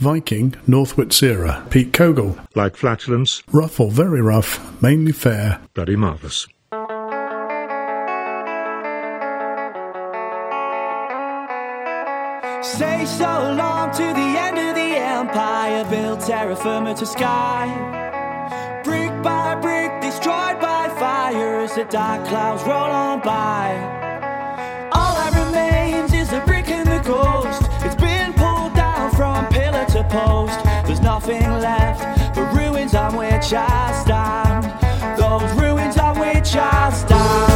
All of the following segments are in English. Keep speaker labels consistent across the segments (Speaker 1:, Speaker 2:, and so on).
Speaker 1: Viking, North Utsire, Pete Cogle.
Speaker 2: Like flatulence.
Speaker 1: Rough or very rough, mainly fair.
Speaker 2: Bloody marvellous.
Speaker 3: Say so long to the end of the empire, build terra firma to sky. Brick by brick, destroyed by fire as the dark clouds roll on by. All that remains is a brick and the ghost. Post. There's nothing left but ruins on which I stand. Those ruins on which I stand.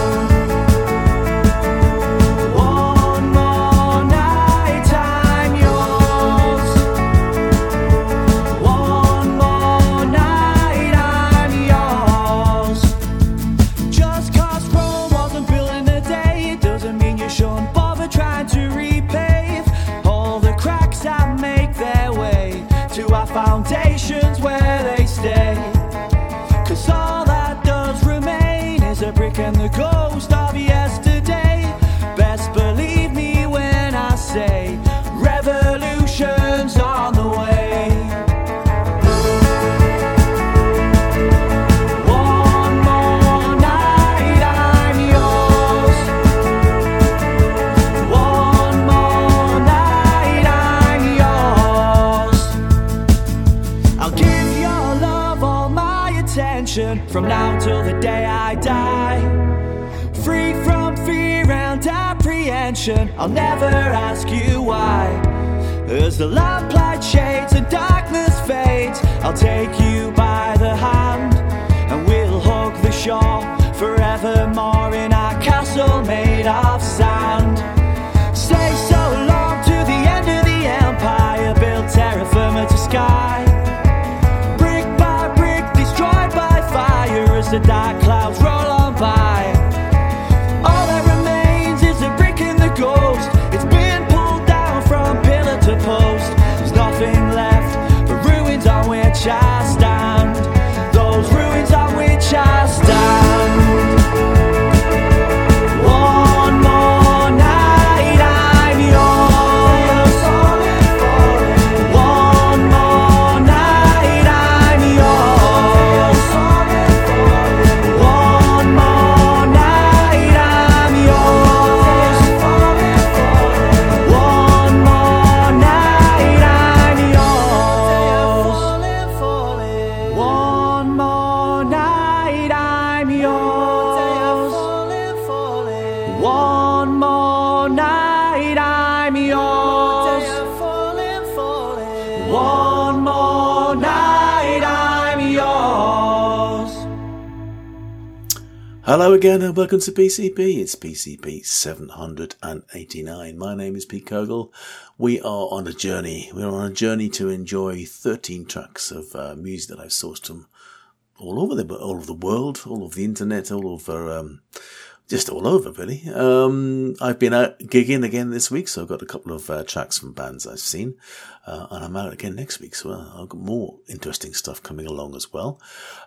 Speaker 3: I'll never ask you why. As the lamplight shades and darkness fades, I'll take you by the hand and we'll hug the shore forevermore in our castle made of sand.
Speaker 4: Again and welcome to PCP. It's PCP 789. My name is Pete Cogle. We are on a journey. We're on a journey to enjoy 13 tracks of uh, music that I've sourced from all over the all over the world, all over the internet, all over um, just all over really. Um, I've been out gigging again this week, so I've got a couple of uh, tracks from bands I've seen, uh, and I'm out again next week, so uh, I've got more interesting stuff coming along as well.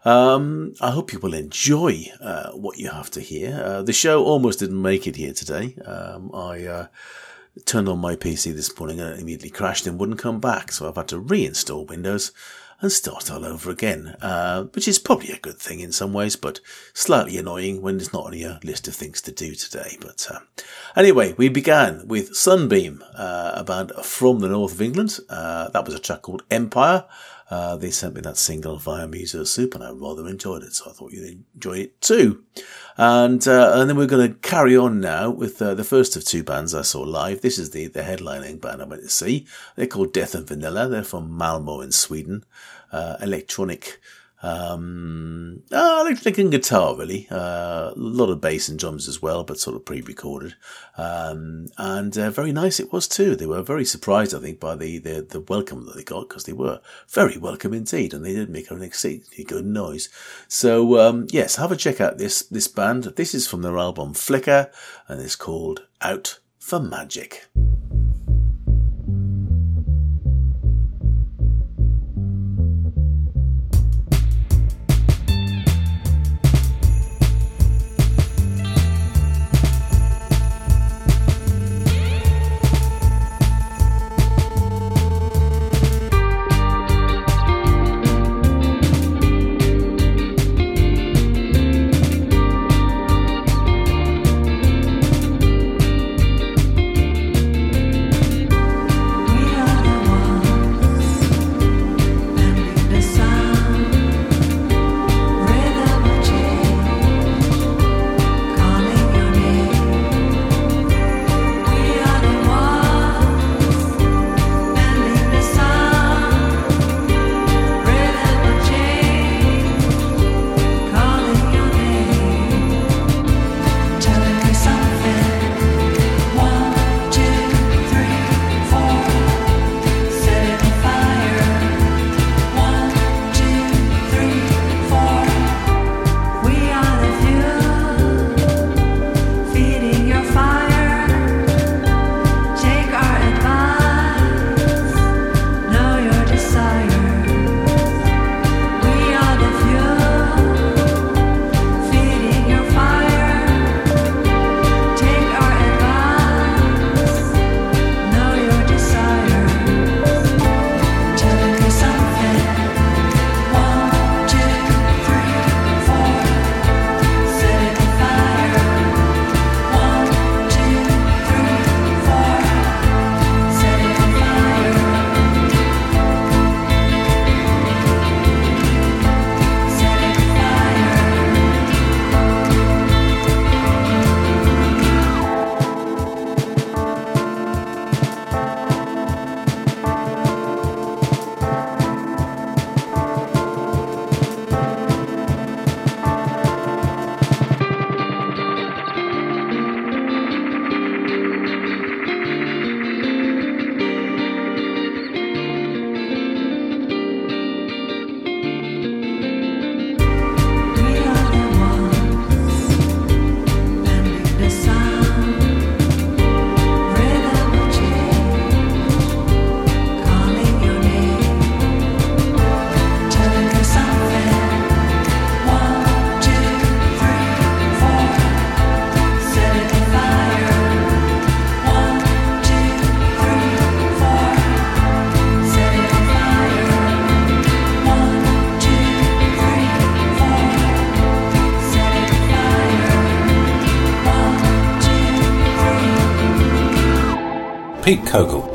Speaker 4: Um, I hope you will enjoy uh, what you have to hear. Uh, the show almost didn't make it here today. Um, I uh, turned on my PC this morning and it immediately crashed and wouldn't come back, so I've had to reinstall Windows and start all over again, uh, which is probably a good thing in some ways, but slightly annoying when there's not on your list of things to do today. But uh, anyway, we began with Sunbeam, uh, a band from the north of England. Uh, that was a track called Empire. Uh, they sent me that single via Muso Soup, and I rather enjoyed it, so I thought you'd enjoy it too. And uh, and then we're going to carry on now with uh, the first of two bands I saw live. This is the the headlining band I went to see. They're called Death and Vanilla. They're from Malmo in Sweden. Uh, electronic, um, uh, electronic and guitar really. Uh, a lot of bass and drums as well, but sort of pre-recorded. Um, and uh, very nice it was too. They were very surprised, I think, by the the, the welcome that they got because they were very welcome indeed, and they did make an exceedingly good noise. So um, yes, have a check out this this band. This is from their album Flicker, and it's called Out for Magic.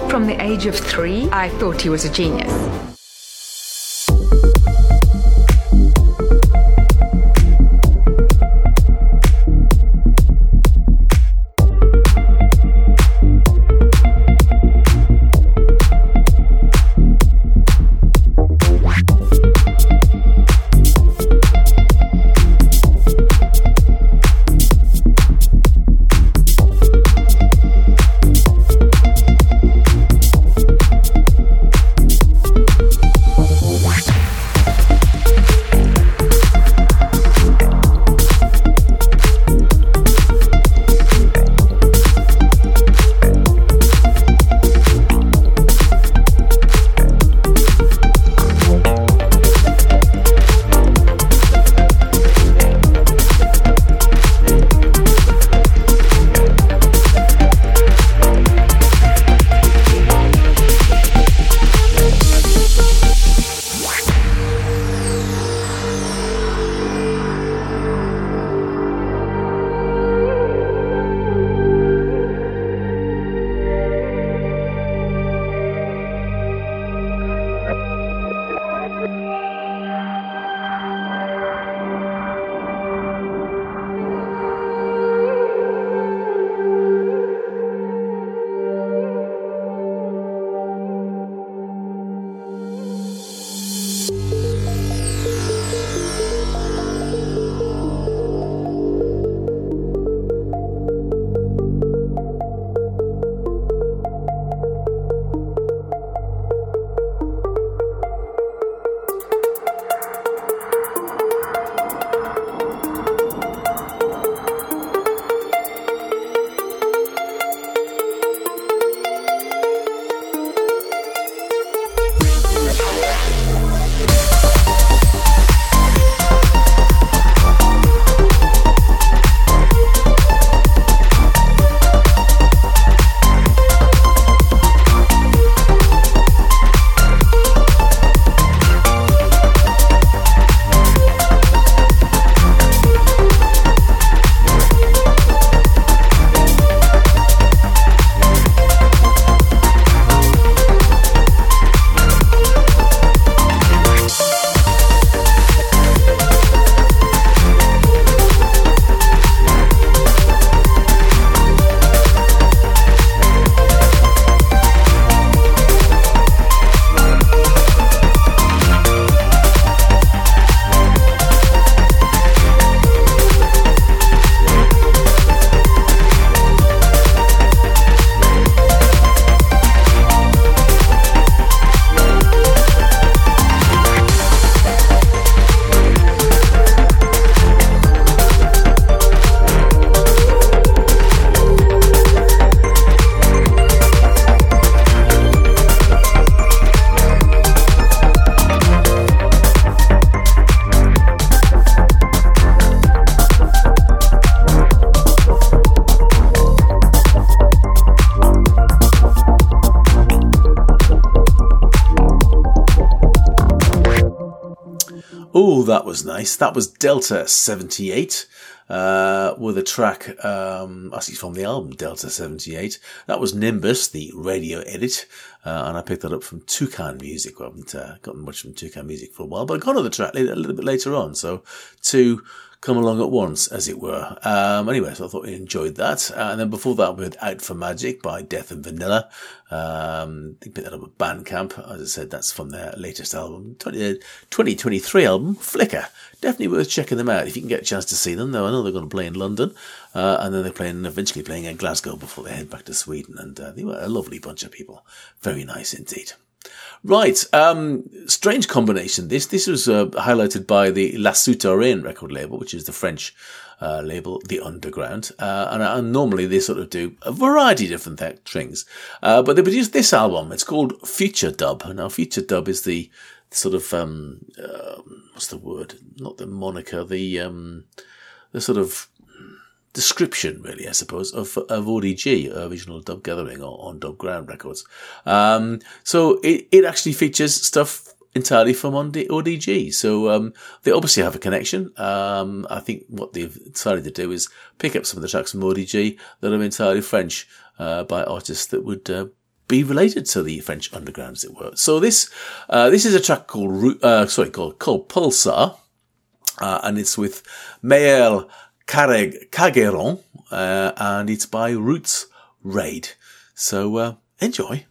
Speaker 5: From the age of three, I thought he was a genius.
Speaker 4: That was nice. That was Delta 78 uh, with a track, um, actually from the album Delta 78. That was Nimbus, the radio edit. Uh, and I picked that up from Toucan Music. I haven't uh, gotten much from Toucan Music for a while, but I got another track a little bit later on. So two come along at once, as it were. Um, anyway, so I thought you enjoyed that. Uh, and then before that, we had Out for Magic by Death and Vanilla. Um, they picked that up at Bandcamp. As I said, that's from their latest album, 20, 2023 album, Flicker. Definitely worth checking them out if you can get a chance to see them. Though I know they're going to play in London, uh, and then they're playing, eventually playing in Glasgow before they head back to Sweden. And uh, they were a lovely bunch of people. Very nice indeed. Right, um, strange combination. This this was uh, highlighted by the La Souterraine record label, which is the French uh, label, the Underground, uh, and, and, normally they sort of do a variety of different th- things. Uh, but they produced this album. It's called Future Dub. Now, Future Dub is the sort of um, uh, what's the word? Not the moniker. The um, the sort of description, really, I suppose, of, of ODG, Original Dub Gathering, on Dub Ground Records. Um, so it, it actually features stuff entirely from ODG. So um, they obviously have a connection. Um, I think what they've decided to do is pick up some of the tracks from ODG that are entirely French uh, by artists that would uh, be related to the French underground, as it were. So this uh, this is a track called uh, sorry called called Pulsar, uh, and it's with Maël Cagueron, uh, and it's by Roots Raid. So uh, enjoy.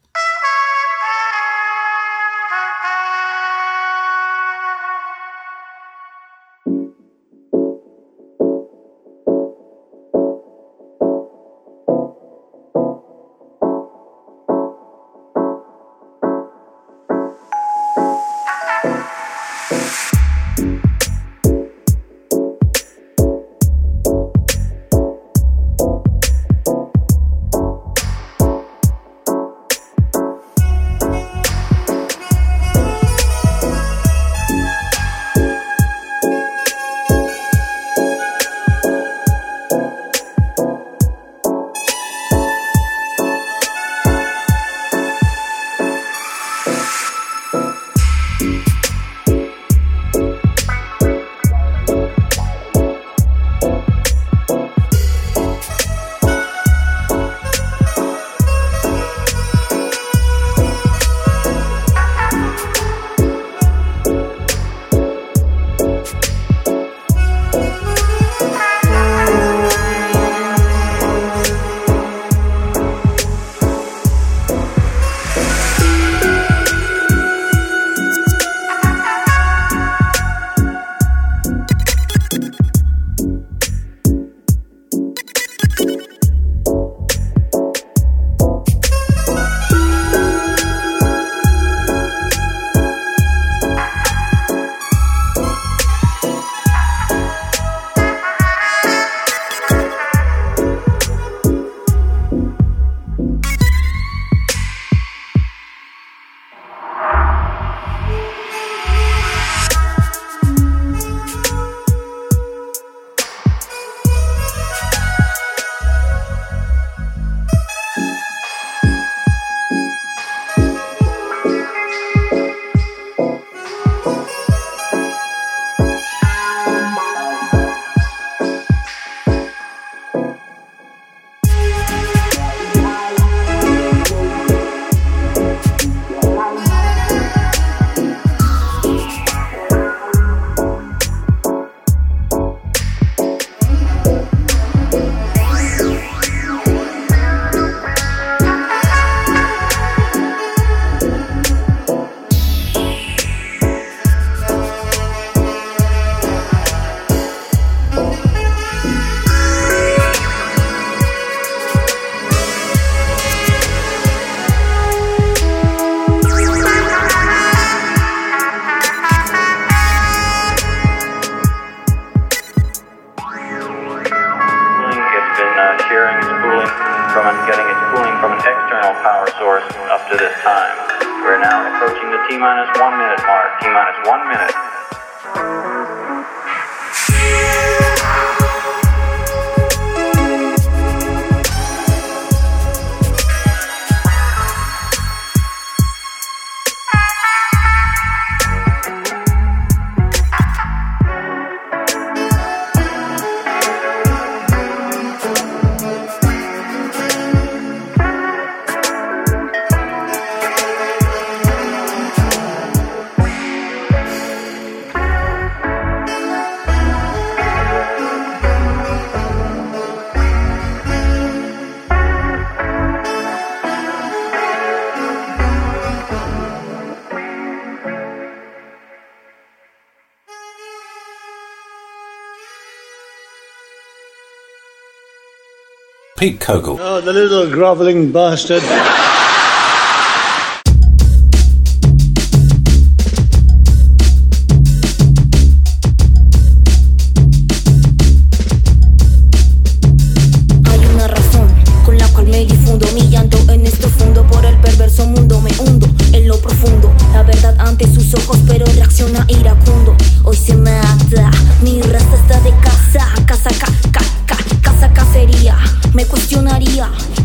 Speaker 2: Pete Cogle.
Speaker 6: Oh, the little grovelling bastard.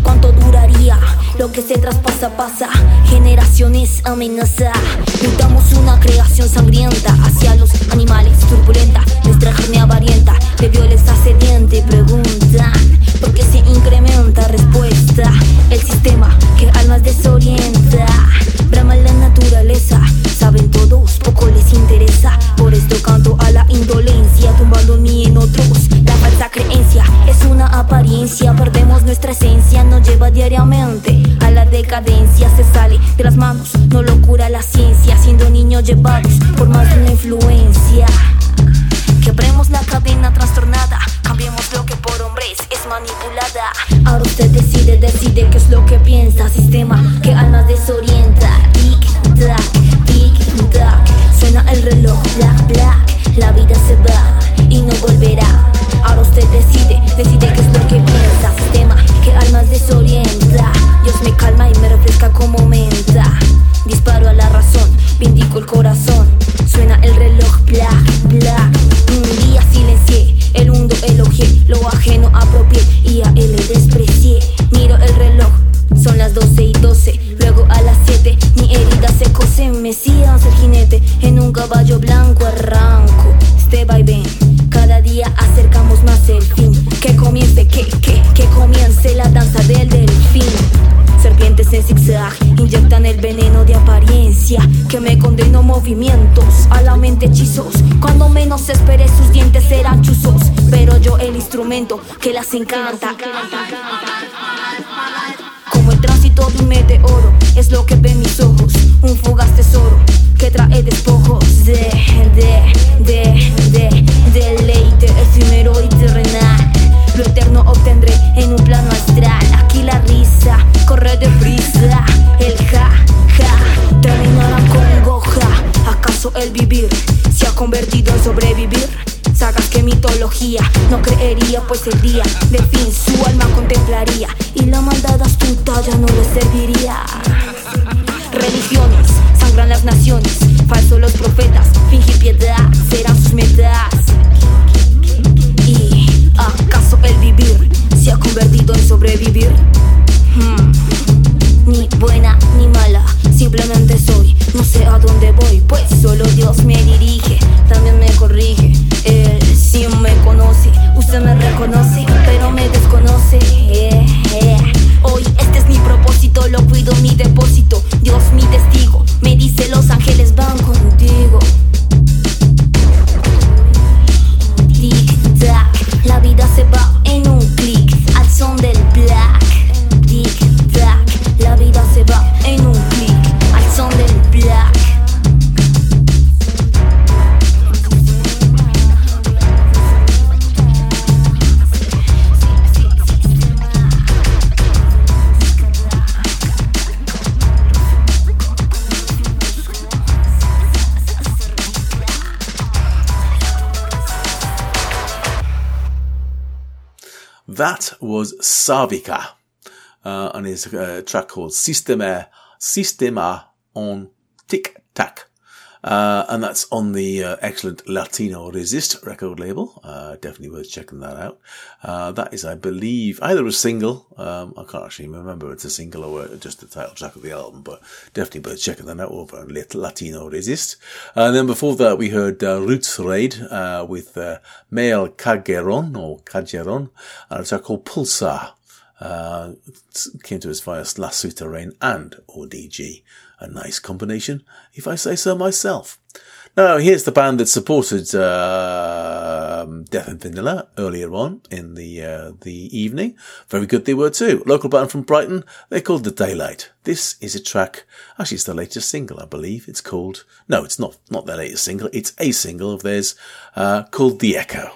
Speaker 6: ¿Cuánto duraría?
Speaker 7: Lo que se traspasa pasa, generaciones amenaza. Mutamos una creación sangrienta hacia los animales turbulenta. Nuestra carne avarienta de violencia sediente preguntan por qué se incrementa respuesta. El sistema que almas desorienta, brama la naturaleza. Saben todos, poco les interesa. Por esto canto a la indolencia, tumbando en mí en otros falsa creencia es una apariencia. Perdemos nuestra esencia, nos lleva diariamente a la decadencia. Se sale de las manos, no lo cura la ciencia. Siendo niños llevados por más de una influencia. Quebremos la cadena trastornada, cambiemos lo que por hombres es manipulada. Ahora usted decide, decide qué es lo que piensa. Sistema que almas desorienta. Tic tac, tic tac. Suena el reloj, black, black. La vida se va y no volverá. Usted decide, decide qué es lo que piensa, sistema que almas desorienta. Dios me calma y me refresca como menta. Disparo a la razón, vindico el corazón. Suena el reloj, black, black. Inyectan el veneno de apariencia que me condenó movimientos a la mente hechizos. Cuando menos esperé sus dientes serán chuzos, pero yo el instrumento que las encanta. Como el tránsito de un meteoro es lo que ven mis ojos, un fugaz tesoro que trae despojos de, de, de, pues el día del fin
Speaker 4: was Savika uh, and his uh, track called Sistema, Sistema on Tic Tac. Uh, and that's on the uh, excellent Latino Resist record label. Uh, definitely worth checking that out. Uh, that is, I believe, either a single. Um, I can't actually remember it's a single or just the title track of the album, but definitely worth checking that out over on Latino Resist. and then before that, we heard uh, Roots Raid uh, with uh, Mel Calderon or Calderon, and a track called Pulsar. Uh, came to us via La Souterraine and ODG. A nice combination, if I say so myself. Now, here's the band that supported uh, Death and Vanilla earlier on in the uh, the evening. Very good they were too. Local band from Brighton. They're called The Daylight. This is a track. Actually, it's the latest single, I believe. It's called. No, it's not. Not their latest single. It's a single of theirs uh, called The Echo.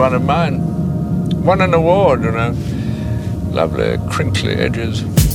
Speaker 3: One of mine. Won an award, you know. Lovely crinkly edges.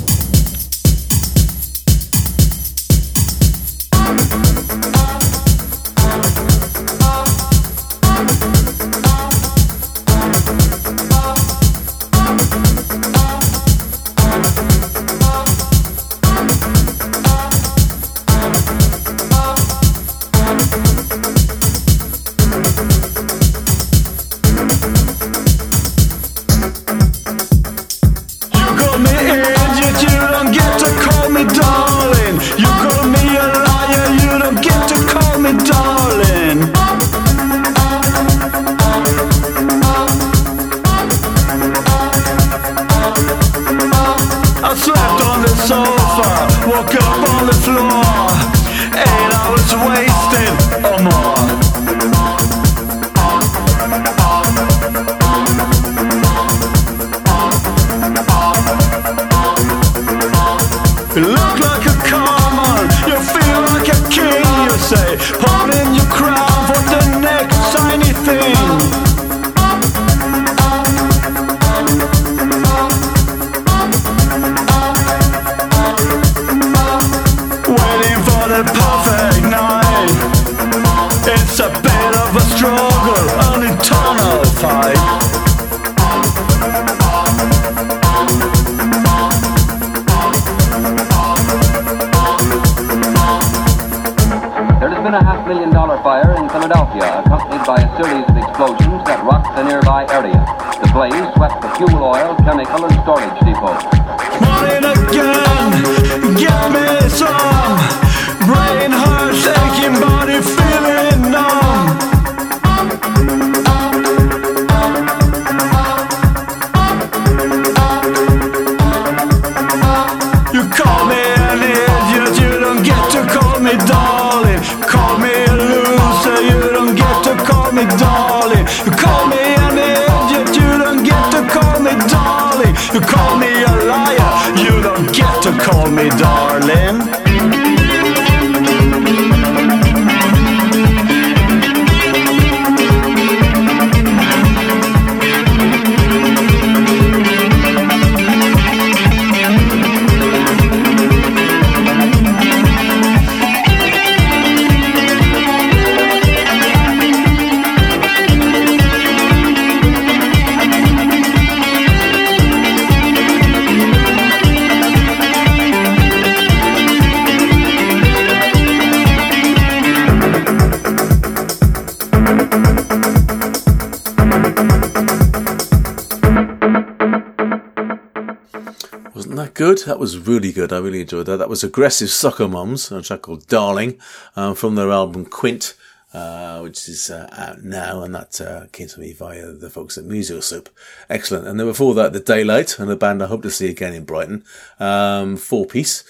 Speaker 4: Good? That was really good. I really enjoyed that. That was Aggressive Soccer Moms, a track called Darling, um, from their album Quint, uh, which is uh, out now, and that uh, came to me via the folks at Muso Soup. Excellent. And then before that, The Daylight, and a band I hope to see again in Brighton, um, four piece.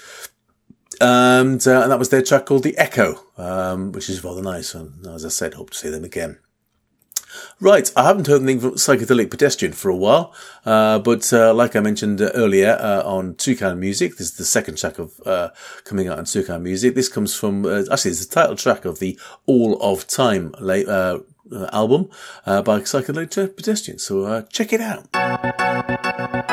Speaker 4: And, uh, and that was their track called The Echo, um, which is rather nice. And as I said, hope to see them again. Right, I haven't heard anything from Psychedelic Pedestrian for a while, uh, but uh, like I mentioned uh, earlier uh, on Toucan Music, this is the second track of uh, coming out on Toucan Music. This comes from uh, actually it's the title track of the All of Time la- album uh, by Psychedelic Pedestrian. So check it out.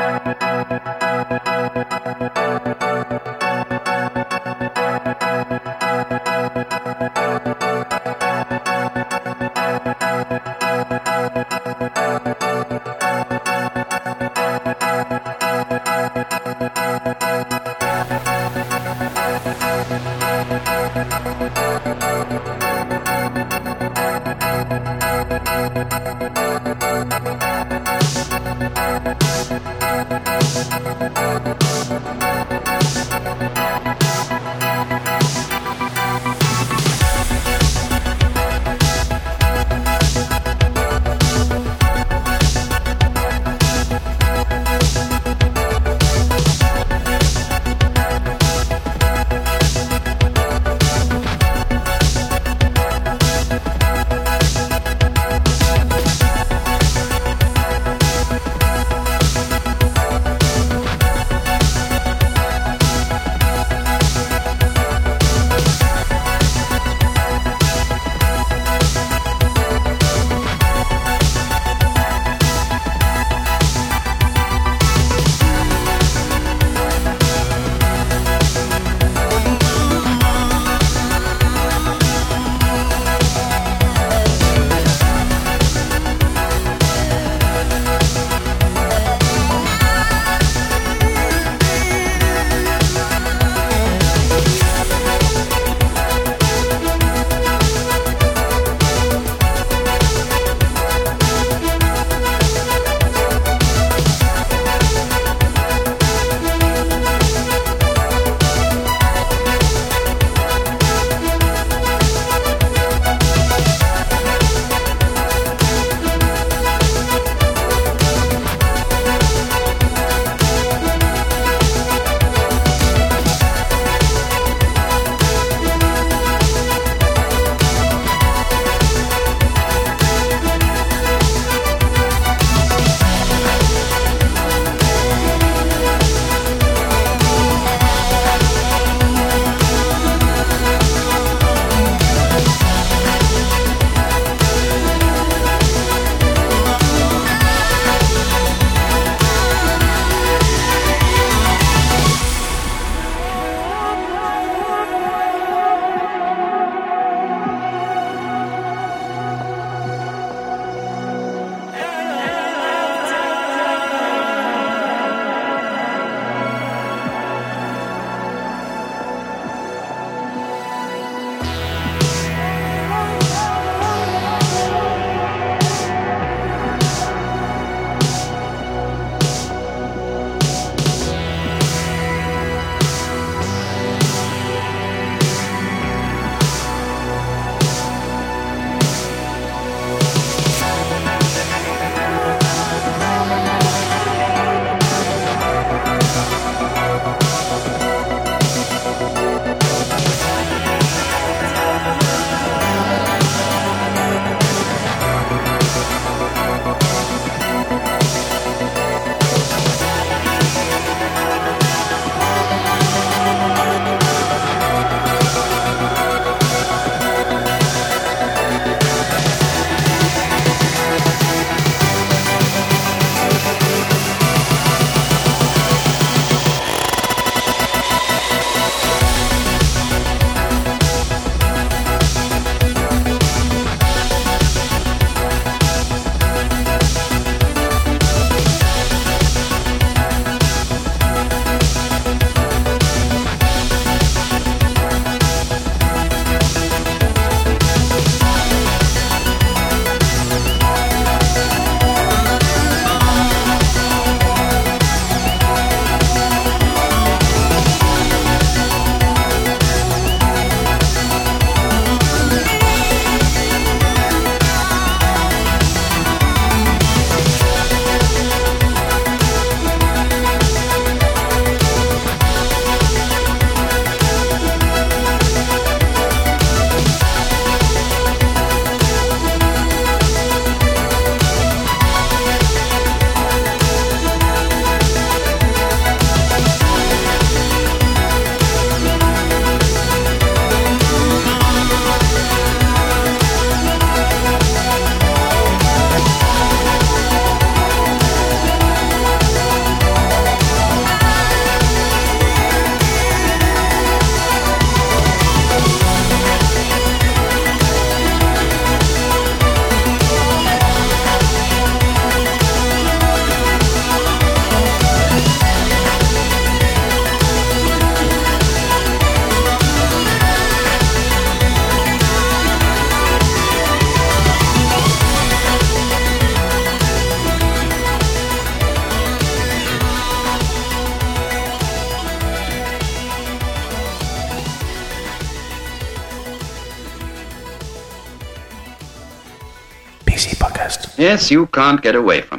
Speaker 8: Yes, you can't get away from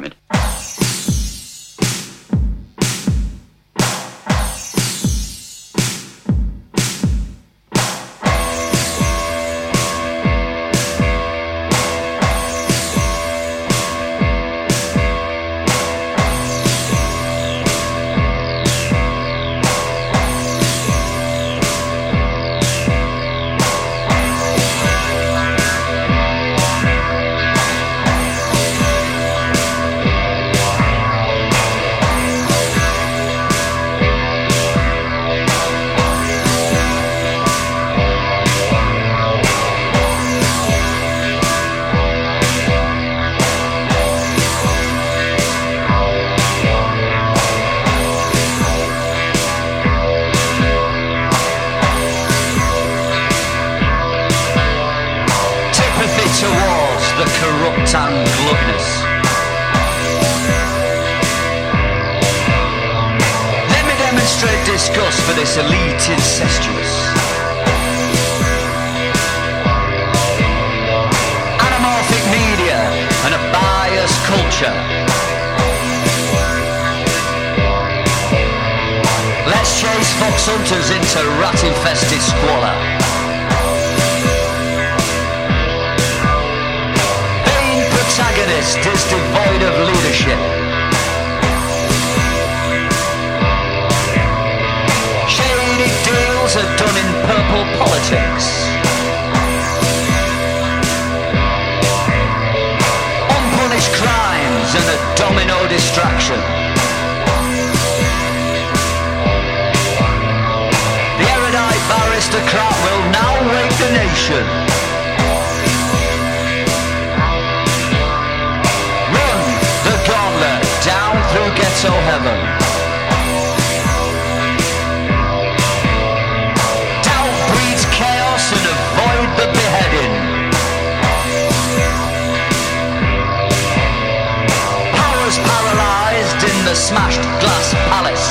Speaker 9: smashed glass palace.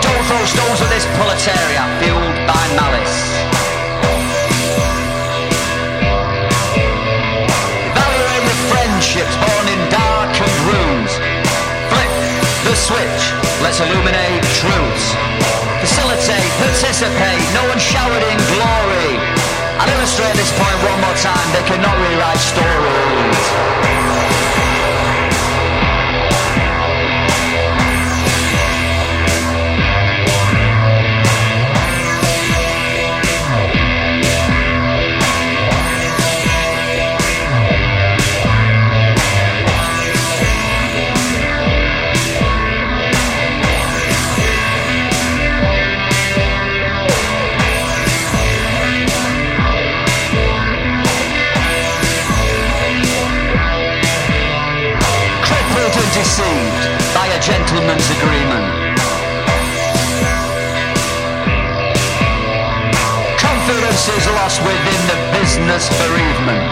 Speaker 9: Don't throw stones at this proletariat fueled by malice. Evaluate the friendships born in darkened rooms. Flip the switch, let's illuminate truths. Facilitate, participate, no one showered in glory. I'll illustrate this point one more time, they cannot rewrite stories. Deceived by a gentleman's agreement. Confidence is lost within the business bereavement.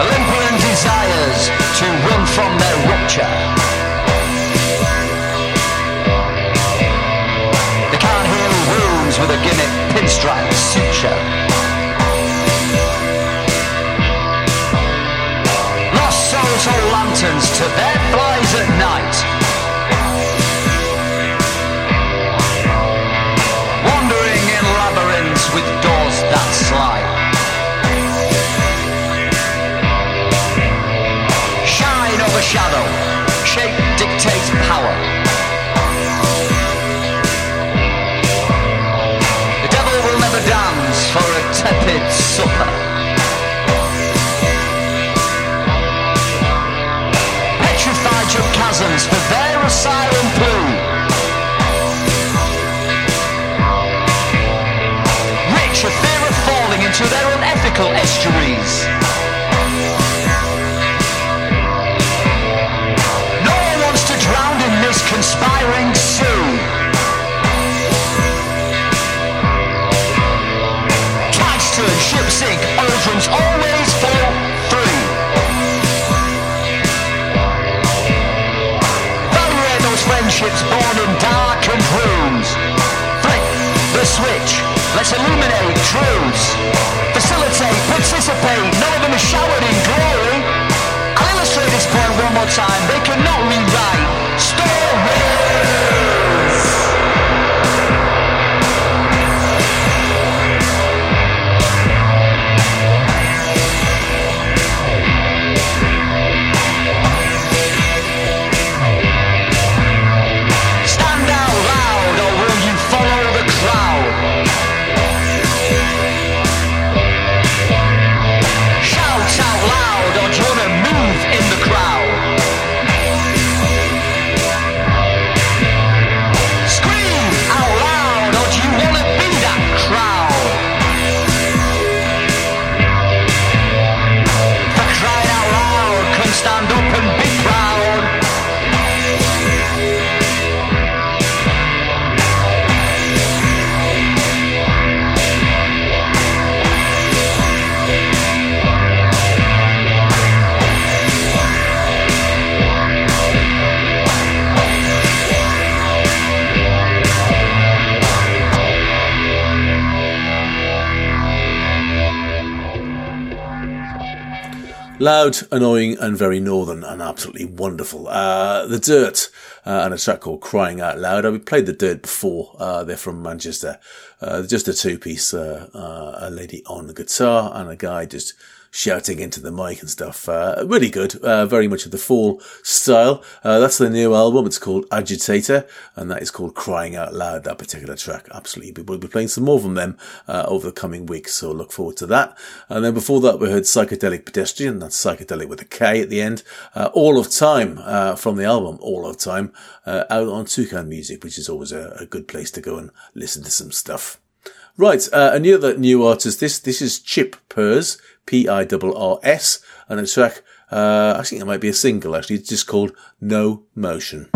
Speaker 9: Olympian desires to run from their rupture. They can't heal wounds with a gimmick pinstripe suture. Lanterns to their flies at night. Wandering in labyrinths with doors that slide. Shine over shadow, shape dictates power. Unethical estuaries. No one wants to drown in this conspiring sea. Tides turn, ships sink, oceans always fall free. Evaluate those friendships born in darkened rooms. Flick the switch, Let's illuminate truths. Facilitate, participate, none of them are showered in glory. I'll illustrate this point one more time. They cannot rewrite stories. Loud,
Speaker 4: annoying, and very northern, and absolutely wonderful. Uh, the Dirt, uh, and a track called Crying Out Loud. I've played The Dirt before. Uh, they're from Manchester. Uh, just a two-piece, uh, uh, a lady on the guitar and a guy just shouting into the mic and stuff. Uh, really good. Uh, very much of the fall style. Uh, that's the new album. It's called Agitator, and that is called Crying Out Loud, that particular track. Absolutely. We'll be playing some more from them uh, over the coming weeks, so look forward to that. And then before that, we heard Psychedelic Pedestrian. That's psychedelic with a K at the end. Uh, All of Time uh, from the album All of Time out on Toucan Music, which is always a, a good place to go and listen to some stuff. Right, uh, another new artist. This this is Chip Pirrs, P I R R S, and a track. Uh, I think it might be a single actually. It's just called No Motion.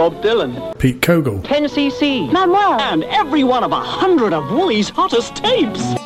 Speaker 10: Bob Dylan.
Speaker 1: Pete
Speaker 10: Cogle. 10cc,
Speaker 11: Manuel.
Speaker 10: And every one of a hundred of Woolly's hottest tapes.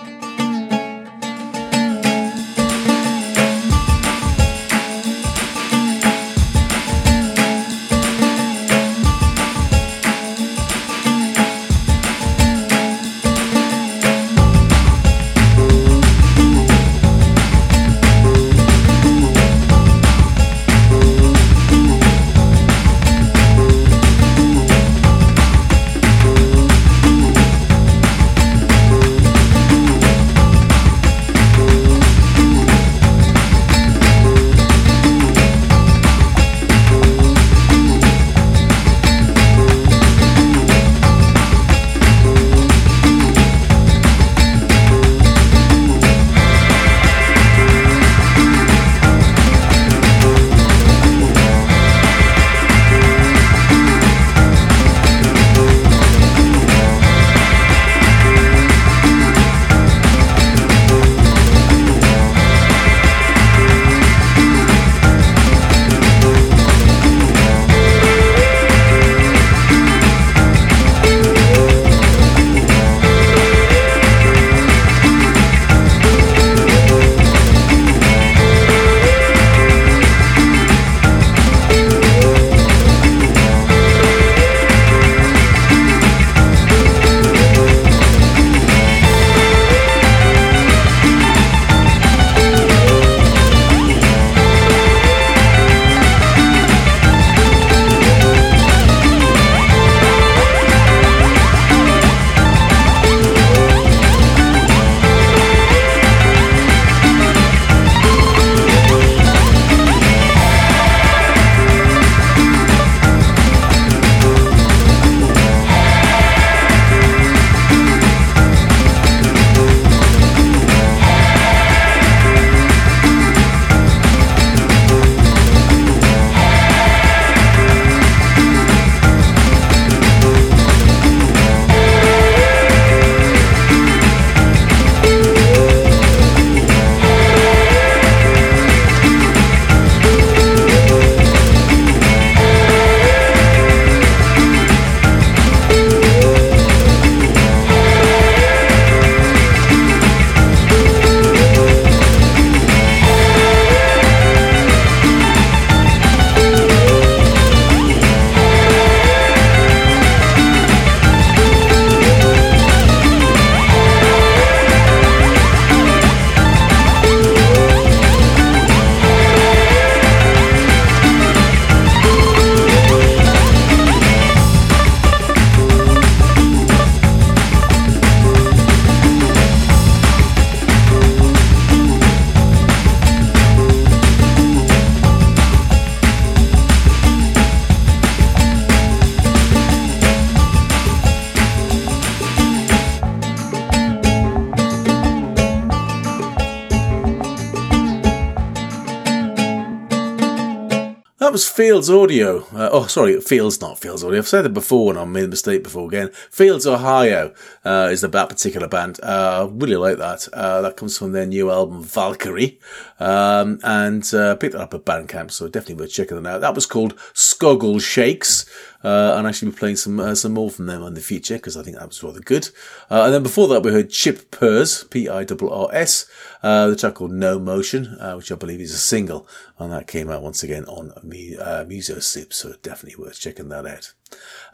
Speaker 4: Was Fields Audio. Uh, oh, sorry, Fields, not Fields Audio. I've said that before and I made a mistake before again. Fields, Ohio uh, is the, that particular band. Uh, really like that. Uh, that comes from their new album, Valkyrie. Um, and uh, picked that up at Bandcamp, so definitely worth checking them out. That was called Skoggle Shakes. Uh, and actually be playing some uh, some more from them in the future because I think that was rather good. Uh, and then before that, we heard Chip Pirrs, P I R R S, uh, the track called No Motion, uh, which I believe is a single, and that came out once again on mu- uh, Muso Soup, so definitely worth checking that out.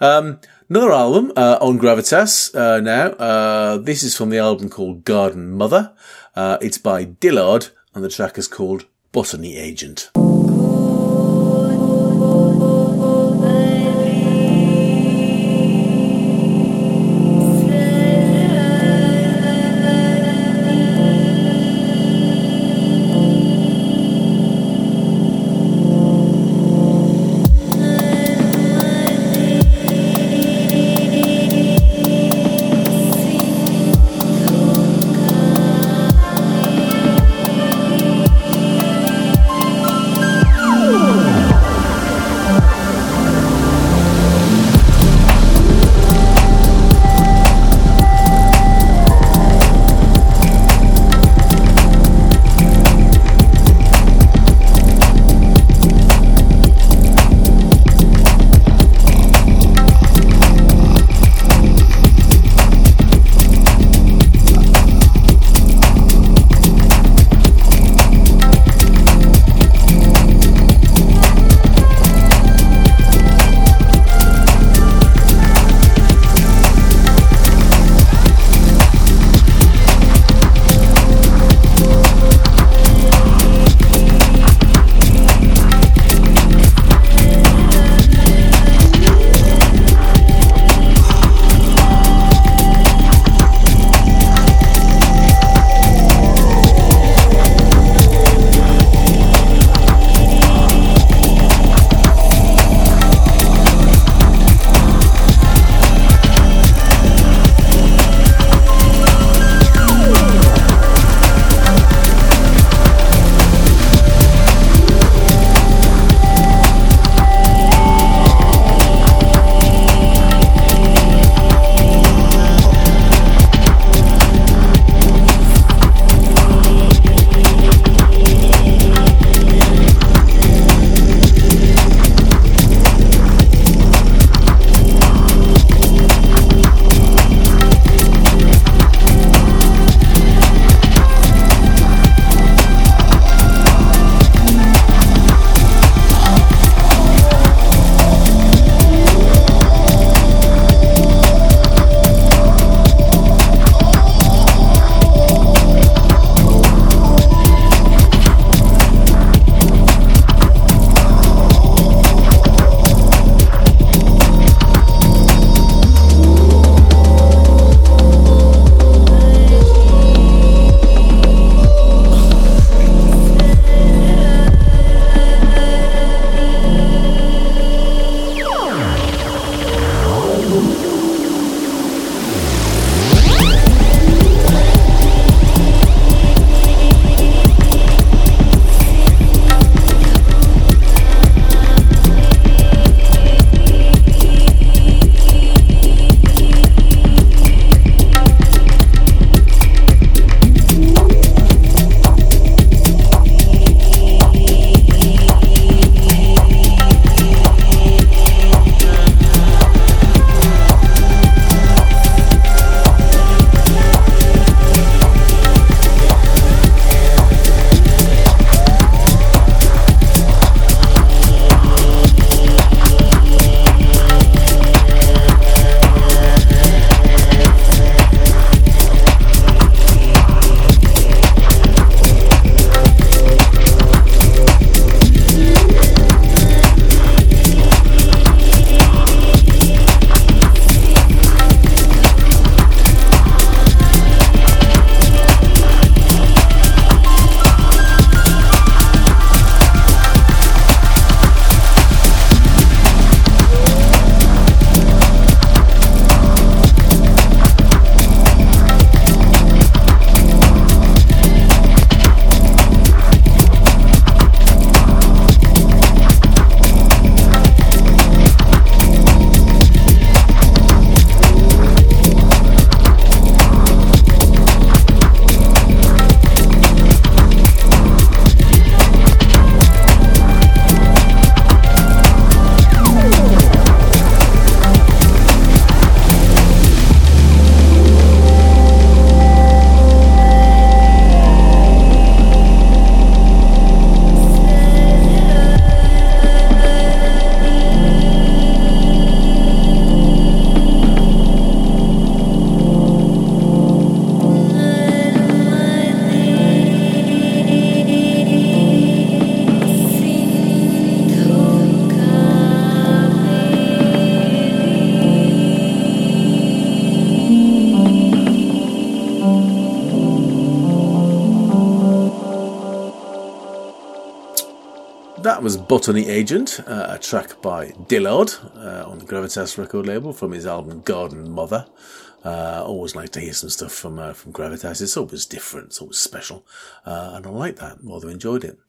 Speaker 4: Um, another album uh, on Gravitas uh, now. Uh, this is from the album called Garden Mother. Uh, it's by Dillard, and the track is called Botany Agent. Was Botany Agent, uh, a track by Dillard uh, on the Gravitas record label from his album Garden Mother. Uh, always like to hear some stuff from uh, from Gravitas. It's always different, it's always special, uh, and I like that. Rather enjoyed it.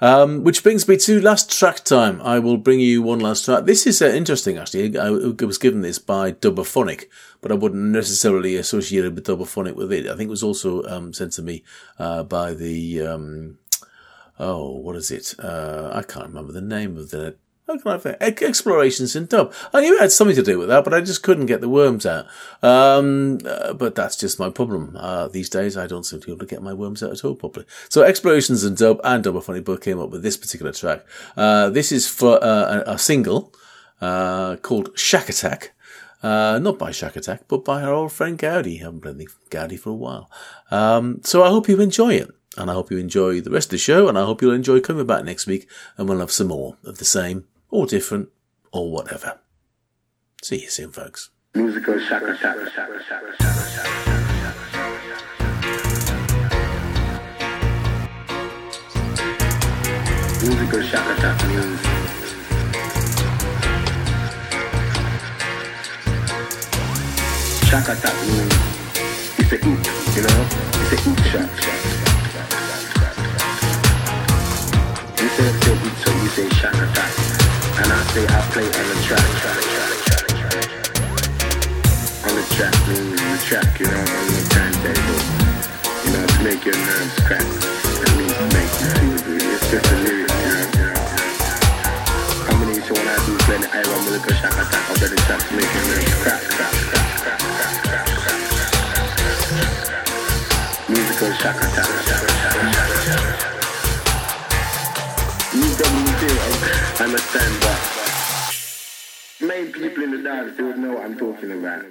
Speaker 4: Um, which brings me to last track time. I will bring you one last track. This is uh, interesting, actually. I, was given this by Dubophonic, but I wouldn't necessarily associate it with Dubophonic with it. I think it was also um, sent to me by the um, oh, what is it? Uh, I can't remember the name of the. How can I think? Explorations in Dub. I knew it had something to do with that, but I just couldn't get the worms out. Um, uh, but that's just my problem. Uh, these days, I don't seem to be able to get my worms out at all properly. So, Explorations in Dub and Dubophonic came up with this particular track. Uh, this is for uh, a, a, single uh, called Shack Attack. Uh, not by Shack Attack, but by our old friend Gowdy. I haven't played Gowdy for a while. Um, so I hope you enjoy it. And I hope you enjoy the rest of the show, and I hope you'll enjoy coming back next week, and we'll have some more of the same, or different, or whatever. See you soon, folks.
Speaker 11: Musical shaka shaka shaka shaka shaka Musical shaka shaka Shaka means it's a eat, you know? It's a eat shot. Instead And I say I play on the track. On the track means the track, you know, on the turntable. You know, to make your nerves crack. That means to make you It's just a lyric, you know, you know. Combination when I do play the iron with a shaka tap, I'll bet the track to make your nerves crack, crack, crack, crack, crack, crack, crack, crack. Musical shaka tap, understand that. Main people in the dance, they would know what I'm talking about.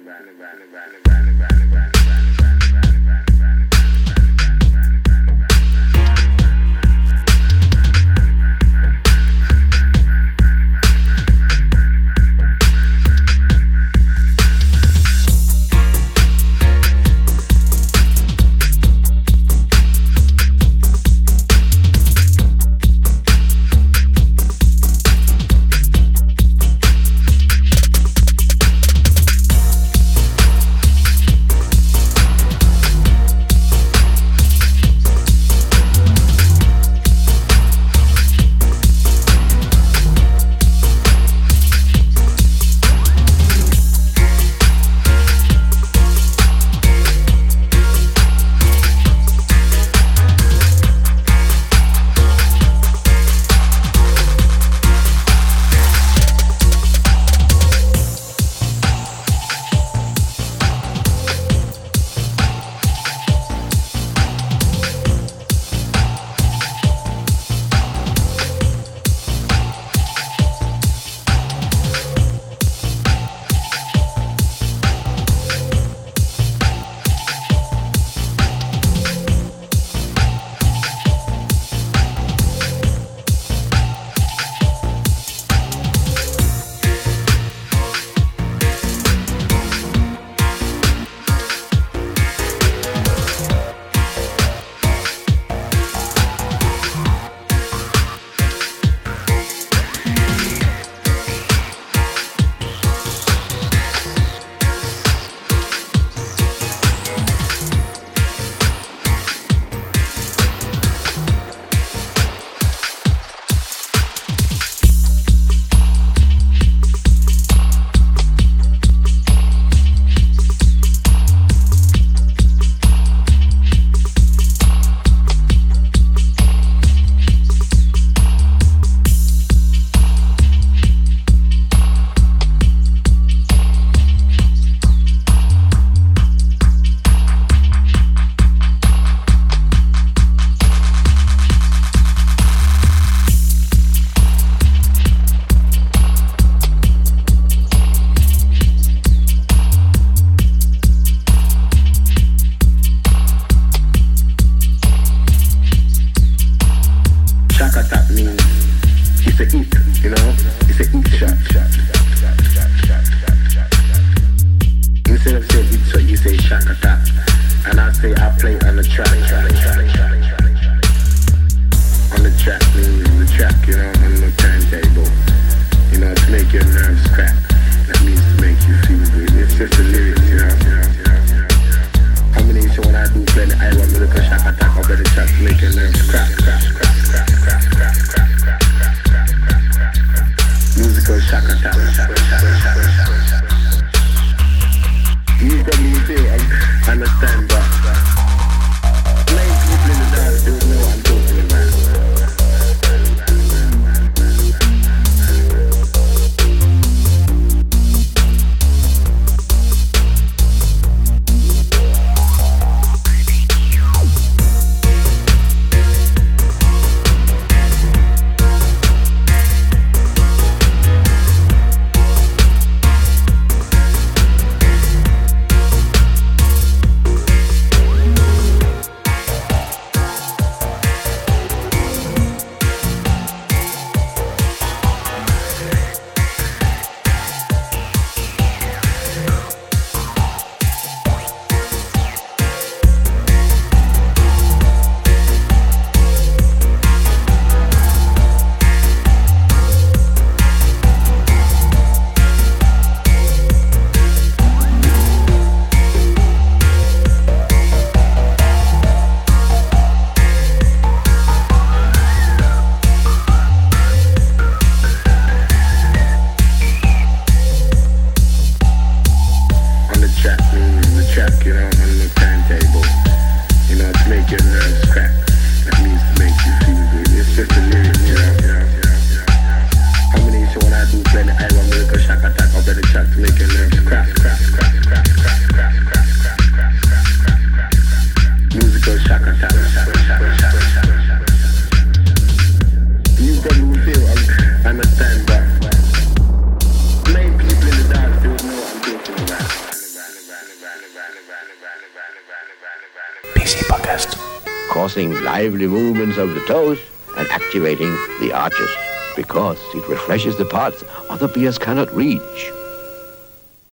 Speaker 12: toes and activating the arches because it refreshes the parts other beers cannot reach.